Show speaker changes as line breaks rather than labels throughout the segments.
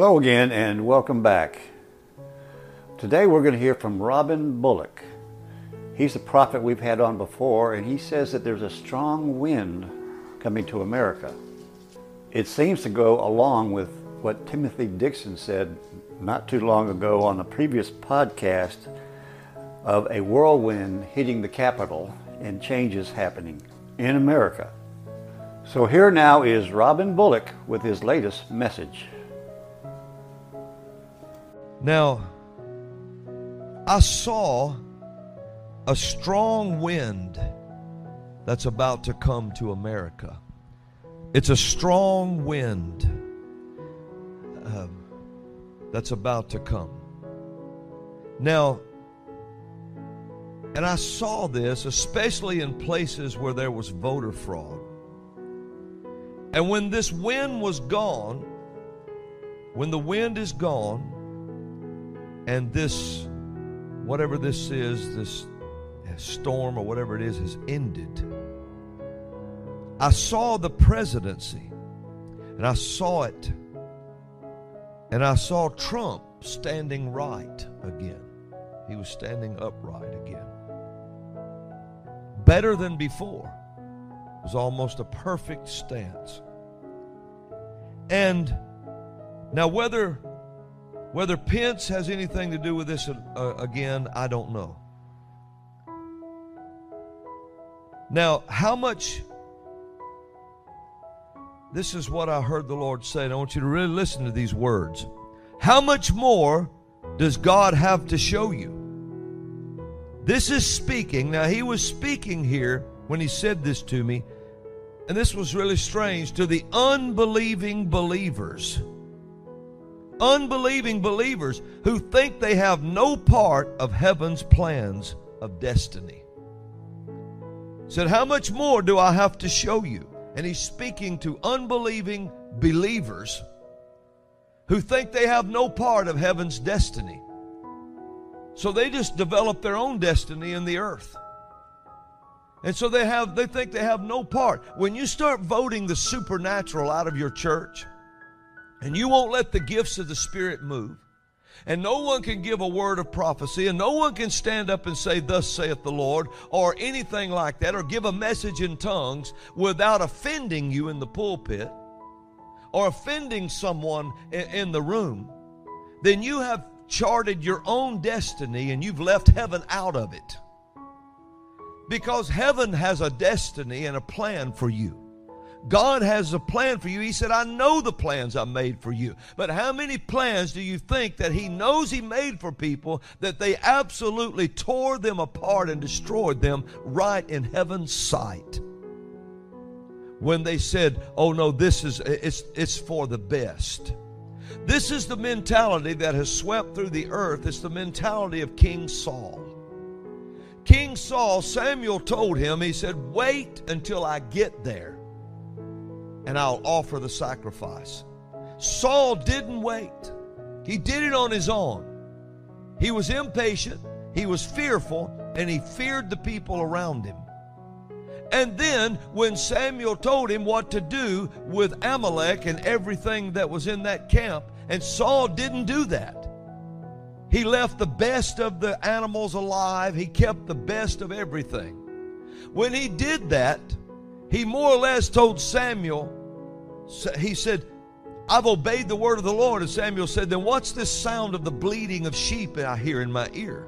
Hello again and welcome back. Today we're going to hear from Robin Bullock. He's a prophet we've had on before, and he says that there's a strong wind coming to America. It seems to go along with what Timothy Dixon said not too long ago on a previous podcast of a whirlwind hitting the Capitol and changes happening in America. So here now is Robin Bullock with his latest message.
Now, I saw a strong wind that's about to come to America. It's a strong wind uh, that's about to come. Now, and I saw this especially in places where there was voter fraud. And when this wind was gone, when the wind is gone, and this, whatever this is, this uh, storm or whatever it is, has ended. I saw the presidency, and I saw it, and I saw Trump standing right again. He was standing upright again. Better than before. It was almost a perfect stance. And now, whether whether Pence has anything to do with this uh, again, I don't know. Now, how much this is what I heard the Lord say, and I want you to really listen to these words. How much more does God have to show you? This is speaking. Now, he was speaking here when he said this to me, and this was really strange to the unbelieving believers unbelieving believers who think they have no part of heaven's plans of destiny. Said, How much more do I have to show you? And he's speaking to unbelieving believers who think they have no part of heaven's destiny. So they just develop their own destiny in the earth. And so they have they think they have no part. When you start voting the supernatural out of your church, and you won't let the gifts of the Spirit move, and no one can give a word of prophecy, and no one can stand up and say, Thus saith the Lord, or anything like that, or give a message in tongues without offending you in the pulpit or offending someone in the room, then you have charted your own destiny and you've left heaven out of it. Because heaven has a destiny and a plan for you. God has a plan for you. He said, I know the plans I made for you. But how many plans do you think that He knows He made for people that they absolutely tore them apart and destroyed them right in heaven's sight? When they said, Oh no, this is it's it's for the best. This is the mentality that has swept through the earth. It's the mentality of King Saul. King Saul, Samuel told him, he said, Wait until I get there and I'll offer the sacrifice. Saul didn't wait, he did it on his own. He was impatient, he was fearful, and he feared the people around him. And then, when Samuel told him what to do with Amalek and everything that was in that camp, and Saul didn't do that. He left the best of the animals alive, he kept the best of everything. When he did that, he more or less told Samuel, he said, I've obeyed the word of the Lord. And Samuel said, Then what's this sound of the bleating of sheep that I hear in my ear?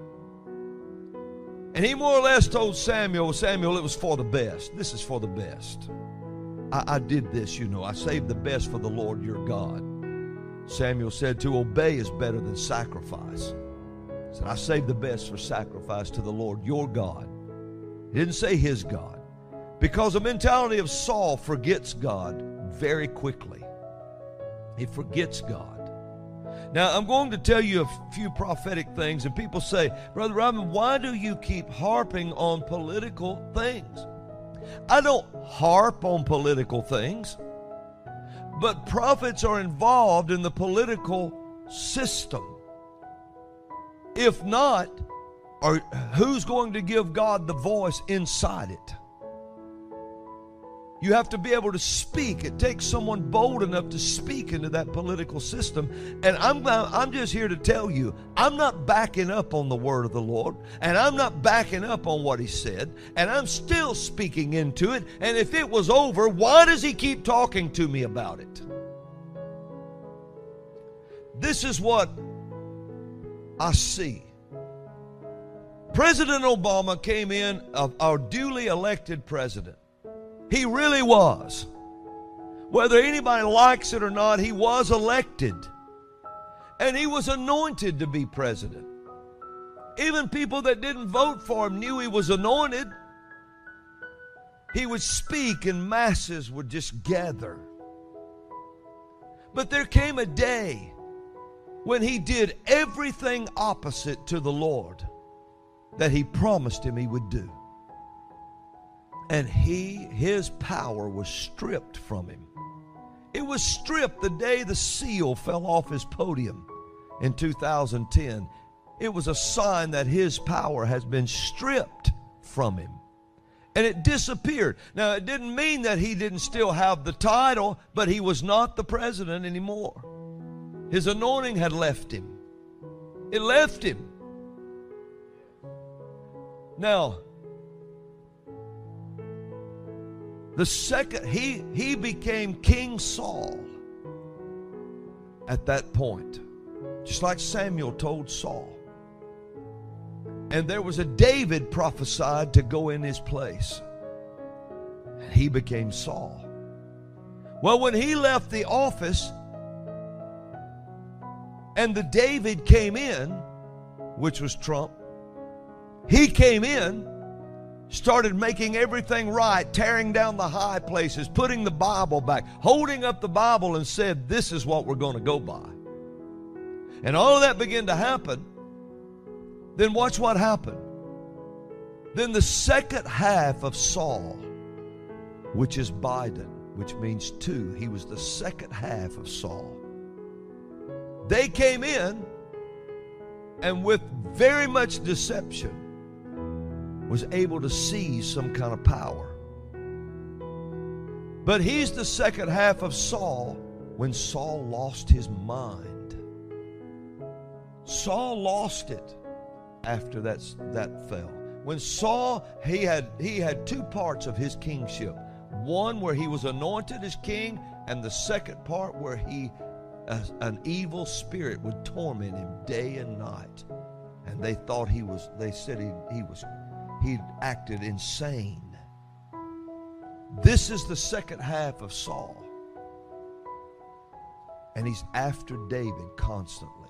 And he more or less told Samuel, Samuel, it was for the best. This is for the best. I, I did this, you know. I saved the best for the Lord your God. Samuel said, To obey is better than sacrifice. He said, I saved the best for sacrifice to the Lord your God. He didn't say his God. Because the mentality of Saul forgets God very quickly. He forgets God. Now, I'm going to tell you a few prophetic things, and people say, Brother Robin, why do you keep harping on political things? I don't harp on political things, but prophets are involved in the political system. If not, or who's going to give God the voice inside it? You have to be able to speak. It takes someone bold enough to speak into that political system. And I'm, I'm just here to tell you, I'm not backing up on the word of the Lord, and I'm not backing up on what He said, and I'm still speaking into it. And if it was over, why does He keep talking to me about it? This is what I see. President Obama came in, our duly elected president. He really was. Whether anybody likes it or not, he was elected. And he was anointed to be president. Even people that didn't vote for him knew he was anointed. He would speak and masses would just gather. But there came a day when he did everything opposite to the Lord that he promised him he would do. And he, his power was stripped from him. It was stripped the day the seal fell off his podium in 2010. It was a sign that his power has been stripped from him. And it disappeared. Now, it didn't mean that he didn't still have the title, but he was not the president anymore. His anointing had left him. It left him. Now, The second he he became King Saul at that point. Just like Samuel told Saul. And there was a David prophesied to go in his place. And he became Saul. Well, when he left the office and the David came in, which was Trump, he came in started making everything right, tearing down the high places, putting the Bible back, holding up the Bible, and said, This is what we're going to go by. And all of that began to happen. Then watch what happened. Then the second half of Saul, which is Biden, which means two, he was the second half of Saul. They came in and with very much deception was able to seize some kind of power. But he's the second half of Saul when Saul lost his mind. Saul lost it after that, that fell. When Saul, he had, he had two parts of his kingship. One where he was anointed as king, and the second part where he, an evil spirit would torment him day and night. And they thought he was, they said he, he was he acted insane. This is the second half of Saul. And he's after David constantly.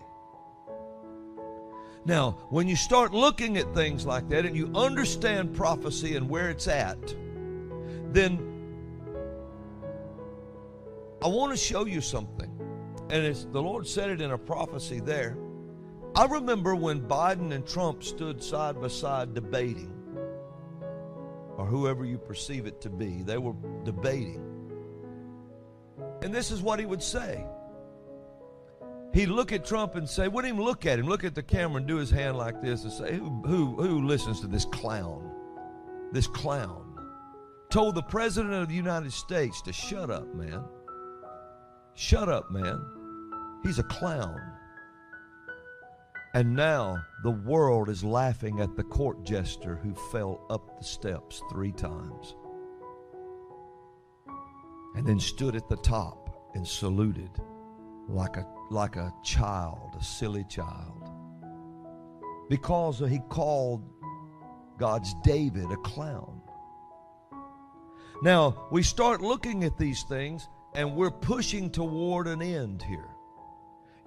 Now, when you start looking at things like that and you understand prophecy and where it's at, then I want to show you something. And it's, the Lord said it in a prophecy there. I remember when Biden and Trump stood side by side debating or whoever you perceive it to be. They were debating. And this is what he would say. He'd look at Trump and say, wouldn't even look at him, look at the camera and do his hand like this and say, who, who, who listens to this clown? This clown. Told the President of the United States to shut up, man. Shut up, man. He's a clown. And now the world is laughing at the court jester who fell up the steps three times and then stood at the top and saluted like a like a child, a silly child. Because he called God's David a clown. Now, we start looking at these things and we're pushing toward an end here.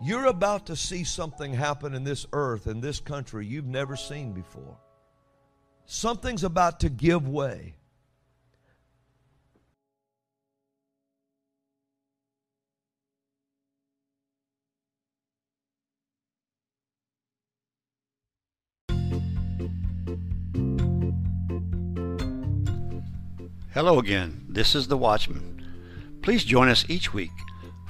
You're about to see something happen in this earth, in this country, you've never seen before. Something's about to give way.
Hello again. This is The Watchman. Please join us each week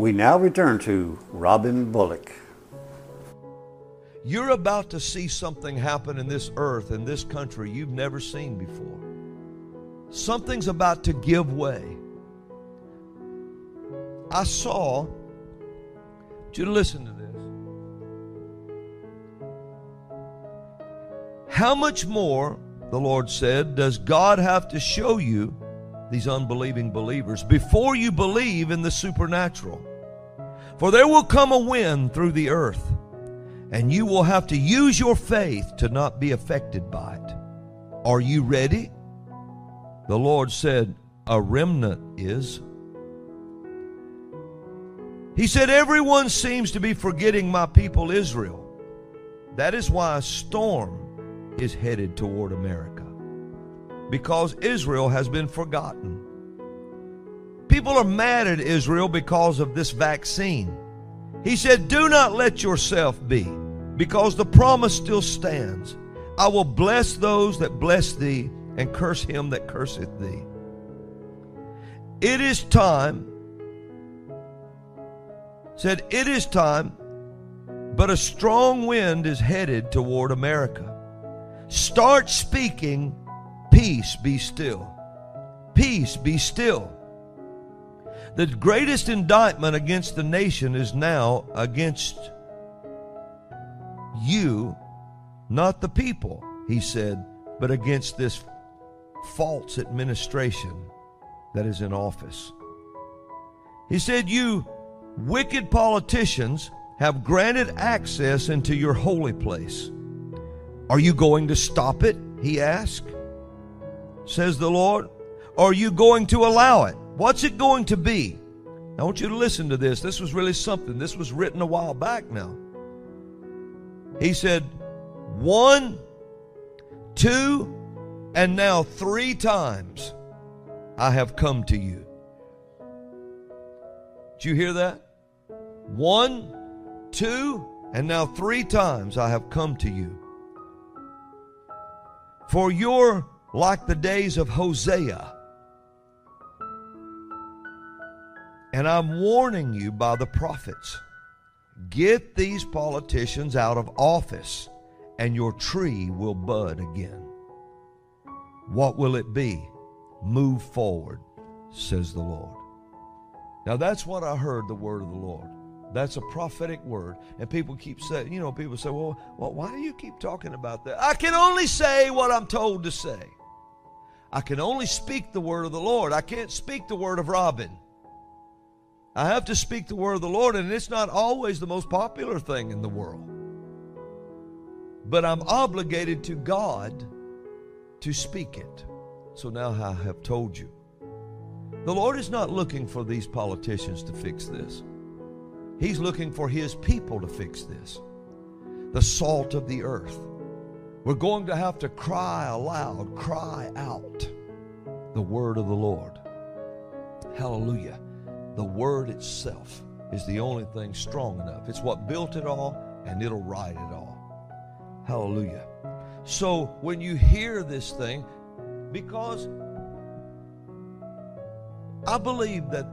We now return to Robin Bullock.
You're about to see something happen in this earth, in this country, you've never seen before. Something's about to give way. I saw, you listen to this. How much more, the Lord said, does God have to show you, these unbelieving believers, before you believe in the supernatural? For there will come a wind through the earth, and you will have to use your faith to not be affected by it. Are you ready? The Lord said, A remnant is. He said, Everyone seems to be forgetting my people Israel. That is why a storm is headed toward America because Israel has been forgotten. People are mad at Israel because of this vaccine. He said, Do not let yourself be, because the promise still stands. I will bless those that bless thee, and curse him that curseth thee. It is time, said, It is time, but a strong wind is headed toward America. Start speaking, peace be still. Peace be still. The greatest indictment against the nation is now against you, not the people, he said, but against this false administration that is in office. He said, You wicked politicians have granted access into your holy place. Are you going to stop it? He asked. Says the Lord. Are you going to allow it? What's it going to be? I want you to listen to this. This was really something. This was written a while back now. He said, one, two, and now three times I have come to you. Did you hear that? One, two, and now three times I have come to you. For you're like the days of Hosea. And I'm warning you by the prophets get these politicians out of office, and your tree will bud again. What will it be? Move forward, says the Lord. Now that's what I heard the word of the Lord. That's a prophetic word. And people keep saying, you know, people say, well, well, why do you keep talking about that? I can only say what I'm told to say. I can only speak the word of the Lord. I can't speak the word of Robin. I have to speak the word of the Lord, and it's not always the most popular thing in the world. But I'm obligated to God to speak it. So now I have told you. The Lord is not looking for these politicians to fix this. He's looking for His people to fix this. The salt of the earth. We're going to have to cry aloud, cry out the word of the Lord. Hallelujah. The word itself is the only thing strong enough. It's what built it all, and it'll ride it all. Hallelujah. So when you hear this thing, because I believe that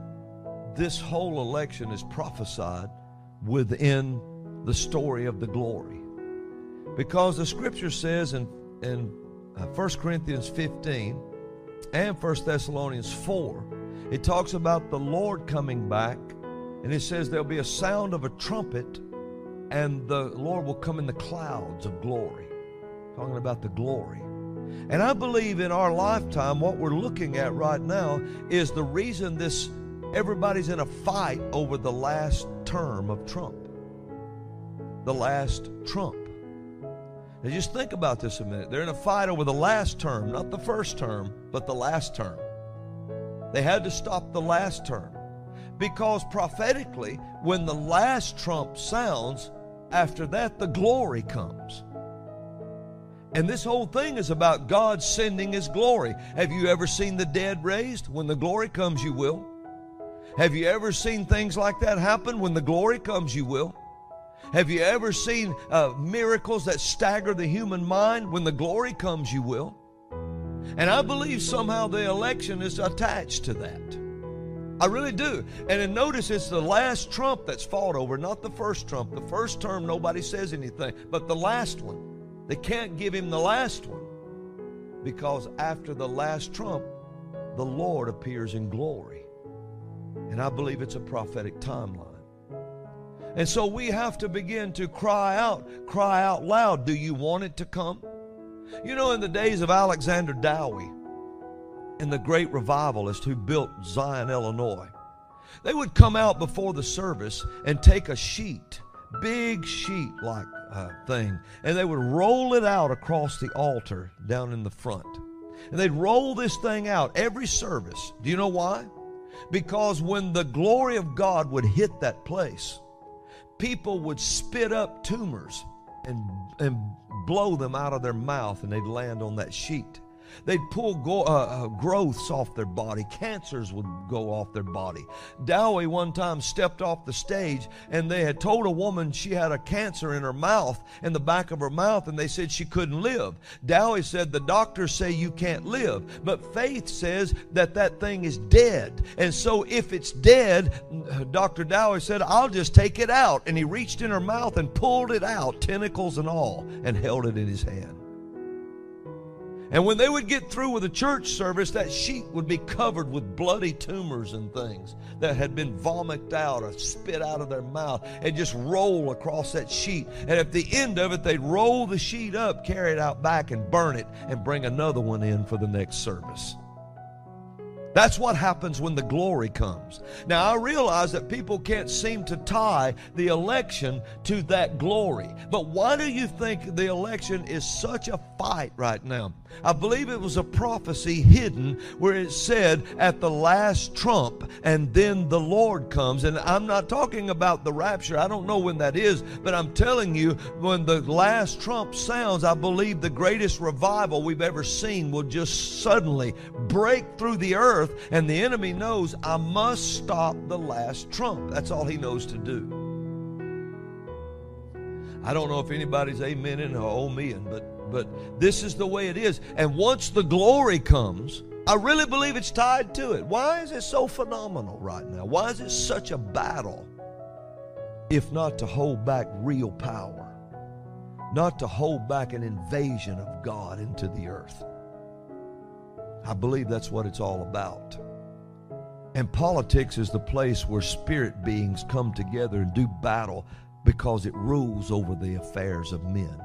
this whole election is prophesied within the story of the glory. Because the scripture says in, in 1 uh, Corinthians 15 and 1 Thessalonians 4, it talks about the Lord coming back, and it says there'll be a sound of a trumpet, and the Lord will come in the clouds of glory. Talking about the glory. And I believe in our lifetime, what we're looking at right now is the reason this everybody's in a fight over the last term of Trump. The last Trump. Now just think about this a minute. They're in a fight over the last term, not the first term, but the last term. They had to stop the last term because prophetically, when the last trump sounds, after that the glory comes. And this whole thing is about God sending His glory. Have you ever seen the dead raised? When the glory comes, you will. Have you ever seen things like that happen? When the glory comes, you will. Have you ever seen uh, miracles that stagger the human mind? When the glory comes, you will. And I believe somehow the election is attached to that. I really do. And then notice it's the last trump that's fought over, not the first trump. The first term, nobody says anything, but the last one. They can't give him the last one because after the last trump, the Lord appears in glory. And I believe it's a prophetic timeline. And so we have to begin to cry out, cry out loud. Do you want it to come? You know, in the days of Alexander Dowie and the great revivalist who built Zion, Illinois, they would come out before the service and take a sheet, big sheet like uh, thing, and they would roll it out across the altar down in the front. And they'd roll this thing out every service. Do you know why? Because when the glory of God would hit that place, people would spit up tumors and, and blow them out of their mouth and they'd land on that sheet. They'd pull go, uh, uh, growths off their body. Cancers would go off their body. Dowie one time stepped off the stage and they had told a woman she had a cancer in her mouth, in the back of her mouth, and they said she couldn't live. Dowie said, The doctors say you can't live. But faith says that that thing is dead. And so if it's dead, Dr. Dowie said, I'll just take it out. And he reached in her mouth and pulled it out, tentacles and all, and held it in his hand. And when they would get through with a church service, that sheet would be covered with bloody tumors and things that had been vomited out or spit out of their mouth and just roll across that sheet. And at the end of it, they'd roll the sheet up, carry it out back, and burn it and bring another one in for the next service. That's what happens when the glory comes. Now, I realize that people can't seem to tie the election to that glory. But why do you think the election is such a fight right now? I believe it was a prophecy hidden where it said at the last trump and then the Lord comes. And I'm not talking about the rapture. I don't know when that is, but I'm telling you when the last trump sounds, I believe the greatest revival we've ever seen will just suddenly break through the earth and the enemy knows I must stop the last trump. That's all he knows to do. I don't know if anybody's amening or omeing, but but this is the way it is. And once the glory comes, I really believe it's tied to it. Why is it so phenomenal right now? Why is it such a battle? If not to hold back real power, not to hold back an invasion of God into the earth. I believe that's what it's all about. And politics is the place where spirit beings come together and do battle because it rules over the affairs of men.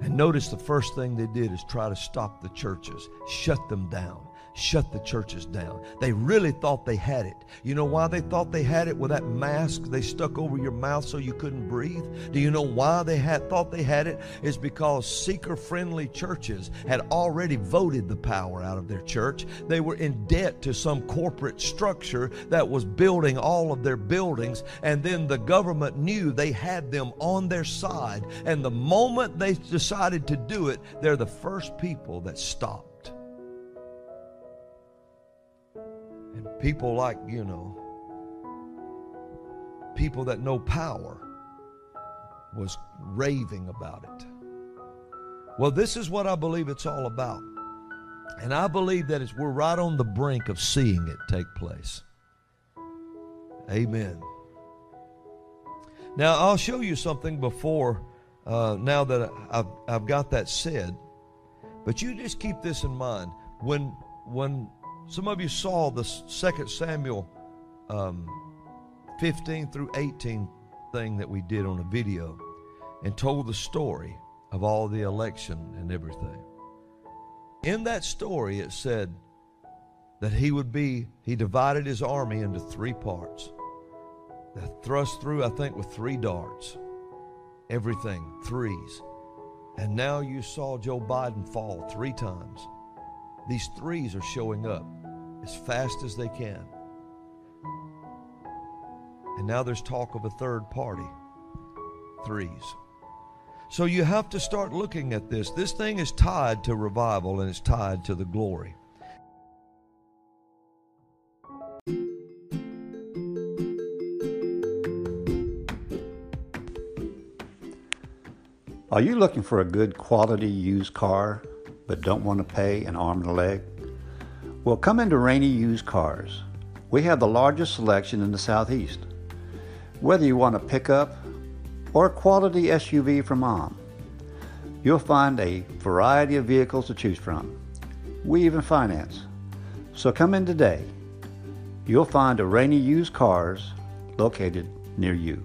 And notice the first thing they did is try to stop the churches, shut them down shut the churches down. They really thought they had it. You know why they thought they had it with that mask they stuck over your mouth so you couldn't breathe? Do you know why they had thought they had it? Is because seeker-friendly churches had already voted the power out of their church. They were in debt to some corporate structure that was building all of their buildings and then the government knew they had them on their side and the moment they decided to do it, they're the first people that stopped. And people like, you know, people that know power was raving about it. Well, this is what I believe it's all about. And I believe that it's, we're right on the brink of seeing it take place. Amen. Now, I'll show you something before, uh, now that I've, I've got that said. But you just keep this in mind. When, when some of you saw the Second Samuel um, 15 through 18 thing that we did on a video and told the story of all the election and everything. In that story, it said that he would be, he divided his army into three parts. That thrust through, I think, with three darts. Everything, threes. And now you saw Joe Biden fall three times. These threes are showing up as fast as they can. And now there's talk of a third party. Threes. So you have to start looking at this. This thing is tied to revival and it's tied to the glory.
Are you looking for a good quality used car but don't want to pay an arm and a leg? Well, come into Rainy Used Cars. We have the largest selection in the Southeast. Whether you want a pickup or a quality SUV from mom, you'll find a variety of vehicles to choose from. We even finance. So come in today. You'll find a Rainy Used Cars located near you.